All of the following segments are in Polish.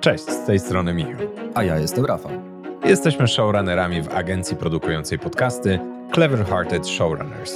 Cześć, z tej strony Michał. A ja jestem Rafał. Jesteśmy showrunnerami w agencji produkującej podcasty Clever Hearted Showrunners.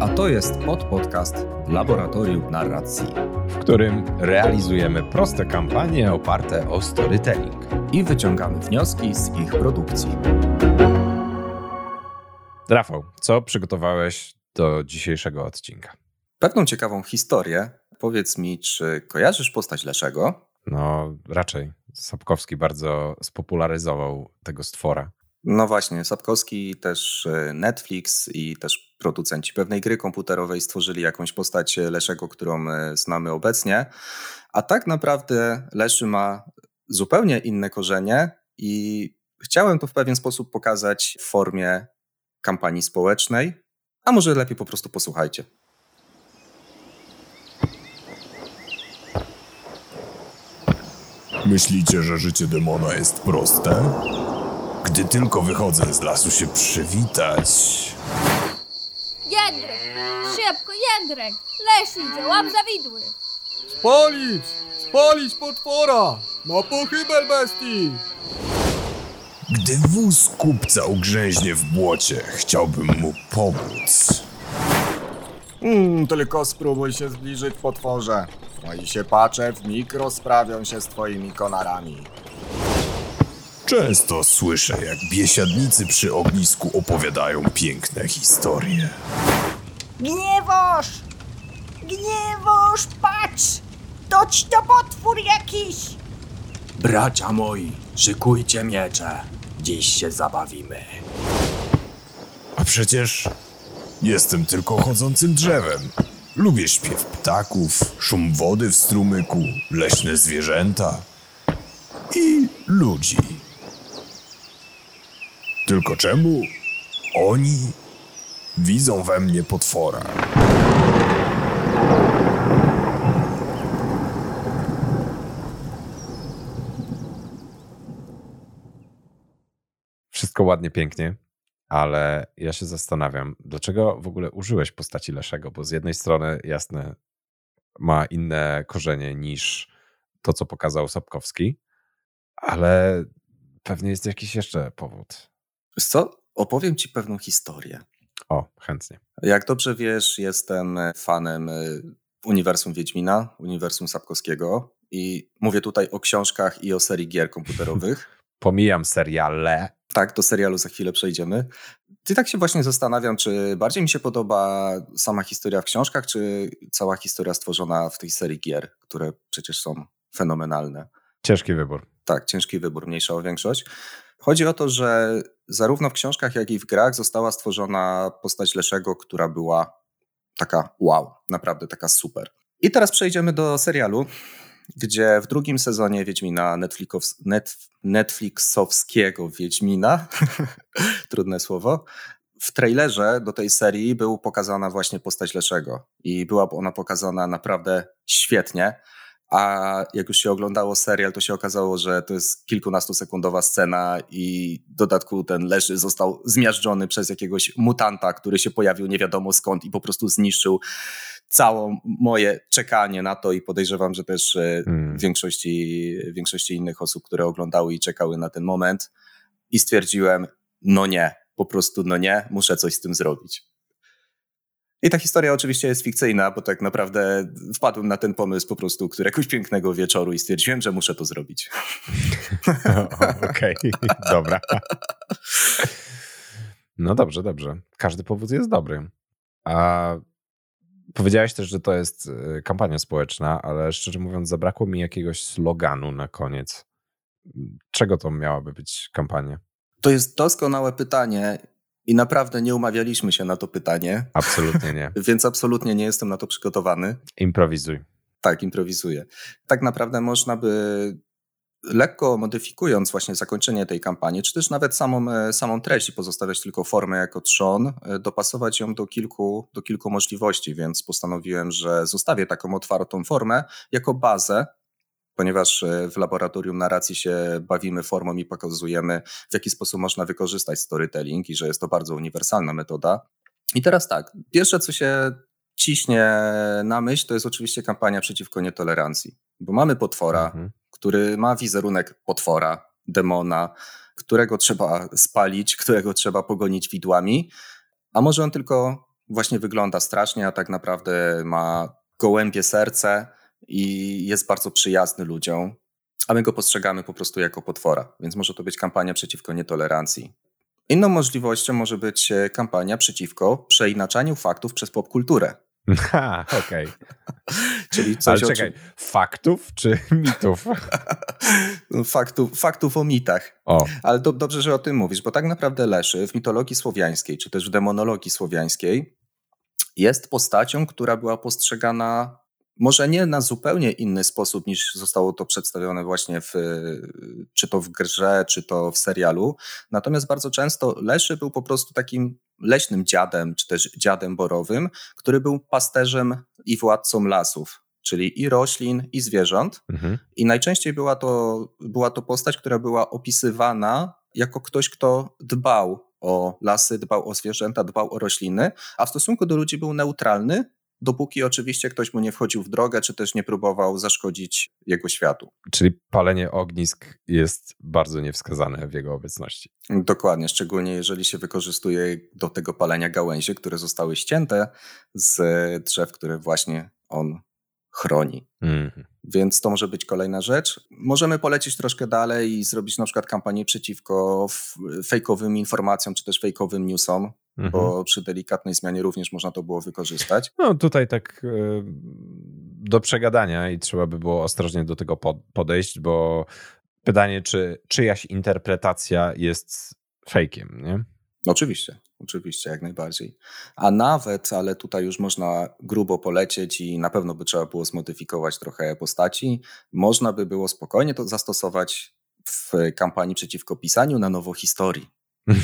A to jest podpodcast Laboratorium Narracji, w którym realizujemy proste kampanie oparte o storytelling i wyciągamy wnioski z ich produkcji. Rafał, co przygotowałeś do dzisiejszego odcinka? Pewną ciekawą historię. Powiedz mi, czy kojarzysz postać Leszego? No, raczej. Sapkowski bardzo spopularyzował tego stwora. No właśnie, Sapkowski, też e, Netflix i też producenci pewnej gry komputerowej stworzyli jakąś postać Leszego, którą e, znamy obecnie. A tak naprawdę Leszy ma zupełnie inne korzenie i chciałem to w pewien sposób pokazać w formie kampanii społecznej, a może lepiej po prostu posłuchajcie. Myślicie, że życie demona jest proste? Gdy tylko wychodzę z lasu się przywitać. Jędrek! Szybko, Jędrek! Lesz idzie, łap zawidły! Spalić! Spalić potwora! Na pochybel bestii! Gdy wóz kupca ugrzęźnie w błocie, chciałbym mu pomóc. Mm, tylko spróbuj się zbliżyć potworze. Moi się patrzę w mikro sprawią się z twoimi konarami. Często słyszę, jak biesiadnicy przy ognisku opowiadają piękne historie. Gniewoż! Gniewoż, patrz! Toć to potwór jakiś! Bracia moi, szykujcie miecze. Dziś się zabawimy. A przecież jestem tylko chodzącym drzewem. Lubię śpiew ptaków, szum wody w strumyku, leśne zwierzęta i ludzi. Tylko czemu oni widzą we mnie potwora? Wszystko ładnie, pięknie, ale ja się zastanawiam, dlaczego w ogóle użyłeś postaci Leszego, bo z jednej strony, jasne, ma inne korzenie niż to, co pokazał Sapkowski, ale pewnie jest jakiś jeszcze powód. Co? Opowiem ci pewną historię. O, chętnie. Jak dobrze wiesz, jestem fanem uniwersum Wiedźmina, uniwersum Sapkowskiego i mówię tutaj o książkach i o serii gier komputerowych. Pomijam seriale. Tak, do serialu za chwilę przejdziemy. Ty tak się właśnie zastanawiam, czy bardziej mi się podoba sama historia w książkach, czy cała historia stworzona w tej serii gier, które przecież są fenomenalne. Ciężki wybór. Tak, ciężki wybór, mniejsza o większość. Chodzi o to, że zarówno w książkach, jak i w grach została stworzona postać Leszego, która była taka wow, naprawdę taka super. I teraz przejdziemy do serialu, gdzie w drugim sezonie Wiedźmina Netflix, net, Netflixowskiego Wiedźmina, trudne słowo, w trailerze do tej serii był pokazana właśnie postać Leszego i była ona pokazana naprawdę świetnie. A jak już się oglądało serial, to się okazało, że to jest kilkunastosekundowa scena i w dodatku ten Leszy został zmiażdżony przez jakiegoś mutanta, który się pojawił nie wiadomo skąd i po prostu zniszczył całe moje czekanie na to i podejrzewam, że też hmm. większości, większości innych osób, które oglądały i czekały na ten moment i stwierdziłem, no nie, po prostu no nie, muszę coś z tym zrobić. I ta historia oczywiście jest fikcyjna, bo tak naprawdę wpadłem na ten pomysł po prostu któregoś pięknego wieczoru i stwierdziłem, że muszę to zrobić. Okej, okay, dobra. No dobrze, dobrze. Każdy powód jest dobry. A powiedziałeś też, że to jest y, kampania społeczna, ale szczerze mówiąc, zabrakło mi jakiegoś sloganu na koniec. Czego to miałaby być kampania? To jest doskonałe pytanie i naprawdę nie umawialiśmy się na to pytanie. Absolutnie nie. Więc absolutnie nie jestem na to przygotowany. Improwizuj. Tak, improwizuję. Tak naprawdę można by lekko modyfikując właśnie zakończenie tej kampanii, czy też nawet samą, e, samą treść i pozostawiać tylko formę jako trzon, e, dopasować ją do kilku, do kilku możliwości, więc postanowiłem, że zostawię taką otwartą formę jako bazę, ponieważ e, w laboratorium narracji się bawimy formą i pokazujemy, w jaki sposób można wykorzystać storytelling i że jest to bardzo uniwersalna metoda. I teraz tak, pierwsze, co się ciśnie na myśl, to jest oczywiście kampania przeciwko nietolerancji. Bo mamy potwora, Mhm. który ma wizerunek potwora, demona, którego trzeba spalić, którego trzeba pogonić widłami, a może on tylko właśnie wygląda strasznie, a tak naprawdę ma gołębie serce i jest bardzo przyjazny ludziom, a my go postrzegamy po prostu jako potwora, więc może to być kampania przeciwko nietolerancji. Inną możliwością może być e, kampania przeciwko przeinaczaniu faktów przez popkulturę. Ha, okej. Czyli Ale coś o czekaj, faktów czy mitów? czym- faktów, faktów o mitach. O, Ale do, dobrze, że o tym mówisz, bo tak naprawdę Leszy w mitologii słowiańskiej, czy też w demonologii słowiańskiej, jest postacią, która była postrzegana może nie na zupełnie inny sposób niż zostało to przedstawione właśnie w, czy to w grze, czy to w serialu. Natomiast bardzo często Leszy był po prostu takim leśnym dziadem, czy też dziadem borowym, który był pasterzem i władcą lasów, czyli i roślin, i zwierząt. mhm. I najczęściej była to, była to postać, która była opisywana jako ktoś, kto dbał o lasy, dbał o zwierzęta, dbał o rośliny, a w stosunku do ludzi był neutralny, dopóki oczywiście ktoś mu nie wchodził w drogę, czy też nie próbował zaszkodzić jego światu. Czyli palenie ognisk jest bardzo niewskazane w jego obecności. Dokładnie, szczególnie jeżeli się wykorzystuje do tego palenia gałęzie, które zostały ścięte z drzew, które właśnie on chroni. Mhm. Więc to może być kolejna rzecz. Możemy polecieć troszkę dalej i zrobić na przykład kampanię przeciwko fejkowym informacjom czy też fejkowym newsom, Mhm. bo przy delikatnej zmianie również można to było wykorzystać. No tutaj tak e, do przegadania i trzeba by było ostrożnie do tego pod- podejść, bo pytanie, czy czyjaś interpretacja jest fejkiem, nie? Oczywiście, oczywiście, jak najbardziej. A nawet, ale tutaj już można grubo polecieć i na pewno by trzeba było zmodyfikować trochę postaci, można by było spokojnie to zastosować w kampanii przeciwko pisaniu na nowo historii.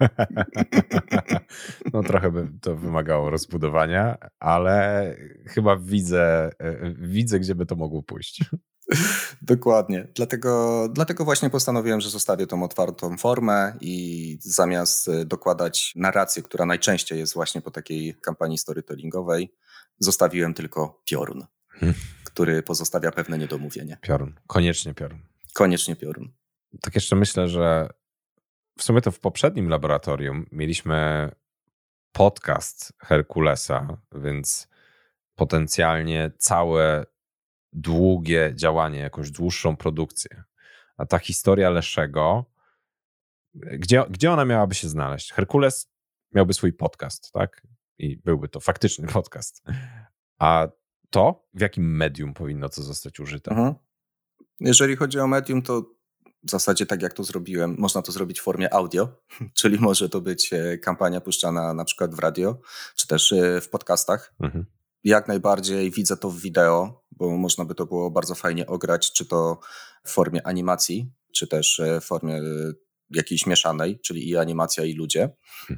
No trochę by to wymagało rozbudowania, ale chyba widzę, e, widzę, gdzie by to mogło pójść. Dokładnie. Dlatego, dlatego właśnie postanowiłem, że zostawię tą otwartą formę i zamiast y, dokładać narrację, która najczęściej jest właśnie po takiej kampanii storytellingowej, zostawiłem tylko piorun, Hmm. który pozostawia pewne niedomówienie. Piorun, koniecznie piorun. Koniecznie piorun. Tak jeszcze myślę, że w sumie to w poprzednim laboratorium mieliśmy podcast Herkulesa, więc potencjalnie całe długie działanie, jakąś dłuższą produkcję. A ta historia Leszego, gdzie, gdzie ona miałaby się znaleźć? Herkules miałby swój podcast, tak? I byłby to faktyczny podcast. A to, w jakim medium powinno to zostać użyte? Mhm. Jeżeli chodzi o medium, to w zasadzie tak jak to zrobiłem, można to zrobić w formie audio, czyli może to być e, kampania puszczana na przykład w radio, czy też e, w podcastach. Mhm. Jak najbardziej widzę to w wideo, bo można by to było bardzo fajnie ograć, czy to w formie animacji, czy też e, w formie jakiejś mieszanej, czyli i animacja, i ludzie,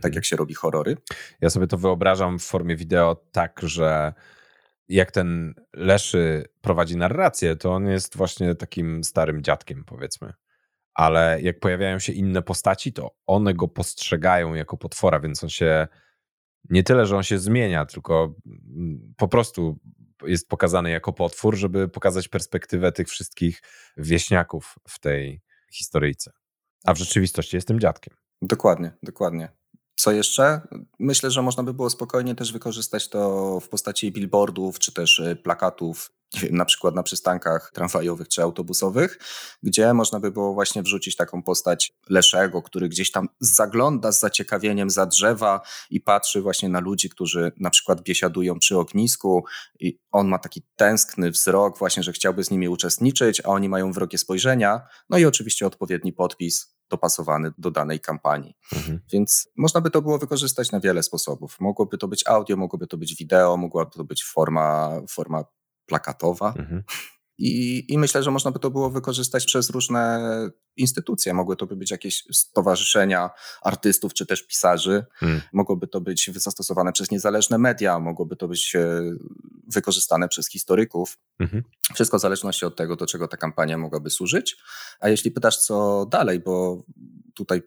tak jak się robi horrory. Ja sobie to wyobrażam w formie wideo tak, że jak ten Leszy prowadzi narrację, to on jest właśnie takim starym dziadkiem, powiedzmy. Ale jak pojawiają się inne postaci, to one go postrzegają jako potwora, więc on się nie tyle, że on się zmienia, tylko mm, po prostu jest pokazany jako potwór, żeby pokazać perspektywę tych wszystkich wieśniaków w tej historyjce. A w rzeczywistości jestem dziadkiem. Dokładnie, dokładnie. Co jeszcze? Myślę, że można by było spokojnie też wykorzystać to w postaci billboardów, czy też y, plakatów, na przykład na przystankach tramwajowych czy autobusowych, gdzie można by było właśnie wrzucić taką postać Leszego, który gdzieś tam zagląda z zaciekawieniem za drzewa i patrzy właśnie na ludzi, którzy na przykład biesiadują przy ognisku i on ma taki tęskny wzrok właśnie, że chciałby z nimi uczestniczyć, a oni mają wrogie spojrzenia, no i oczywiście odpowiedni podpis dopasowany do danej kampanii. Mhm. Więc można by to było wykorzystać na wiele sposobów. Mogłoby to być audio, mogłoby to być wideo, mogłaby to być forma, forma plakatowa. Mhm. I, I myślę, że można by to było wykorzystać przez różne instytucje. Mogły to by być jakieś stowarzyszenia artystów czy też pisarzy. Mm. Mogłoby to być zastosowane przez niezależne media, mogłoby to być e, wykorzystane przez historyków. Mhm. Wszystko w zależności od tego, do czego ta kampania mogłaby służyć. A jeśli pytasz, co dalej, bo tutaj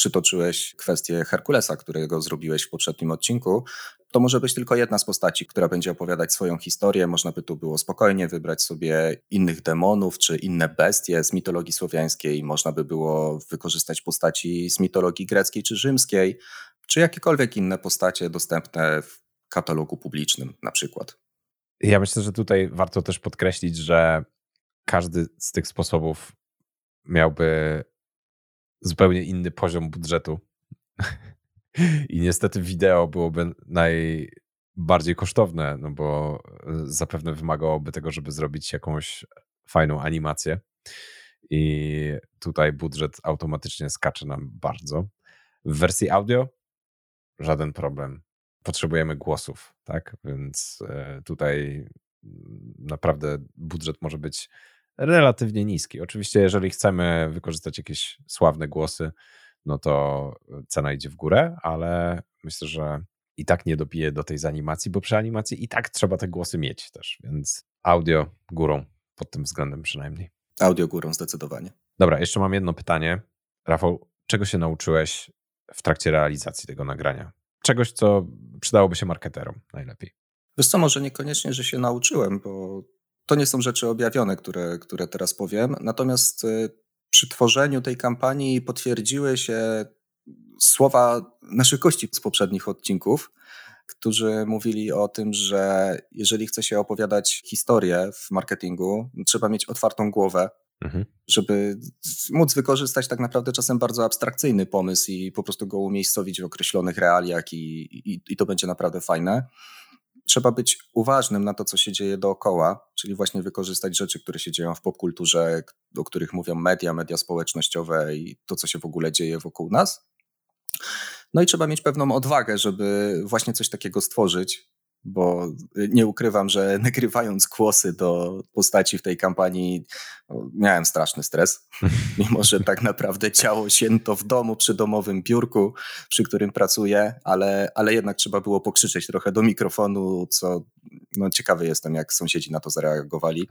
przytoczyłeś kwestię Herkulesa, którego zrobiłeś w poprzednim odcinku, to może być tylko jedna z postaci, która będzie opowiadać swoją historię. Można by tu było spokojnie wybrać sobie innych demonów czy inne bestie z mitologii słowiańskiej. Można by było wykorzystać postaci z mitologii greckiej czy rzymskiej, czy jakiekolwiek inne postacie dostępne w katalogu publicznym na przykład. Ja myślę, że tutaj warto też podkreślić, że każdy z tych sposobów miałby zupełnie inny poziom budżetu. I niestety wideo byłoby najbardziej kosztowne, no bo zapewne wymagałoby tego, żeby zrobić jakąś fajną animację. I tutaj budżet automatycznie skacze nam bardzo. W wersji audio żaden problem. Potrzebujemy głosów, tak? Więc e, tutaj naprawdę budżet może być relatywnie niski. Oczywiście, jeżeli chcemy wykorzystać jakieś sławne głosy, no to cena idzie w górę, ale myślę, że i tak nie dopije do tej z animacji, bo przy animacji i tak trzeba te głosy mieć też, więc audio górą pod tym względem przynajmniej. Audio górą zdecydowanie. Dobra, jeszcze mam jedno pytanie. Rafał, czego się nauczyłeś w trakcie realizacji tego nagrania? Czegoś, co przydałoby się marketerom najlepiej. Wiesz co, może niekoniecznie, że się nauczyłem, bo to nie są rzeczy objawione, które, które teraz powiem. Natomiast y, przy tworzeniu tej kampanii potwierdziły się słowa naszych gości z poprzednich odcinków, którzy mówili o tym, że jeżeli chce się opowiadać historię w marketingu, trzeba mieć otwartą głowę, mhm. żeby móc wykorzystać tak naprawdę czasem bardzo abstrakcyjny pomysł i po prostu go umiejscowić w określonych realiach i, i, i to będzie naprawdę fajne trzeba być uważnym na to, co się dzieje dookoła, czyli właśnie wykorzystać rzeczy, które się dzieją w popkulturze, o których mówią media, media społecznościowe i to, co się w ogóle dzieje wokół nas. No i trzeba mieć pewną odwagę, żeby właśnie coś takiego stworzyć, bo nie ukrywam, że nagrywając głosy do postaci w tej kampanii no, miałem straszny stres, mimo że tak naprawdę ciało się to w domu, przy domowym biurku, przy którym pracuję, ale, ale jednak trzeba było pokrzyczeć trochę do mikrofonu, co no, ciekawy jestem, jak sąsiedzi na to zareagowali.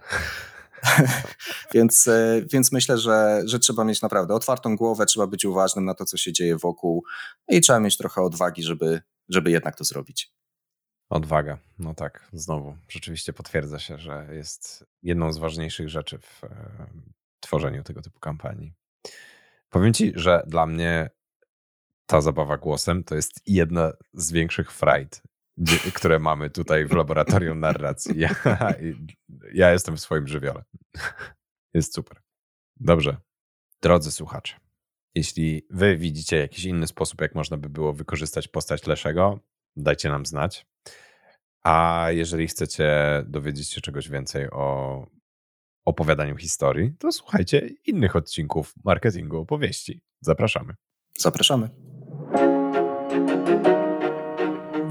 więc, e, więc myślę, że, że trzeba mieć naprawdę otwartą głowę, trzeba być uważnym na to, co się dzieje wokół i trzeba mieć trochę odwagi, żeby, żeby jednak to zrobić. Odwaga. No tak, znowu. Rzeczywiście potwierdza się, że jest jedną z ważniejszych rzeczy w e, tworzeniu tego typu kampanii. Powiem ci, że dla mnie ta zabawa głosem to jest jedna z większych frajt, które mamy tutaj w laboratorium narracji. Ja, ja jestem w swoim żywiole. Jest super. Dobrze. Drodzy słuchacze, jeśli wy widzicie jakiś inny sposób, jak można by było wykorzystać postać Leszego, dajcie nam znać. A jeżeli chcecie dowiedzieć się czegoś więcej o opowiadaniu historii, to słuchajcie innych odcinków marketingu opowieści. Zapraszamy. Zapraszamy.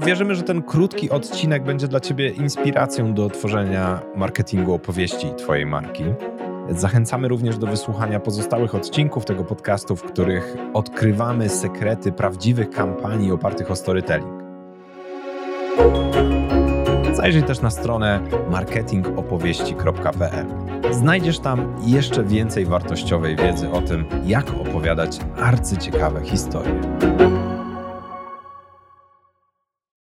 Wierzymy, że ten krótki odcinek będzie dla Ciebie inspiracją do tworzenia marketingu opowieści Twojej marki. Zachęcamy również do wysłuchania pozostałych odcinków tego podcastu, w których odkrywamy sekrety prawdziwych kampanii opartych o storytelling. Zajrzyj też na stronę marketingopowieści.pl. Znajdziesz tam jeszcze więcej wartościowej wiedzy o tym, jak opowiadać arcyciekawe historie.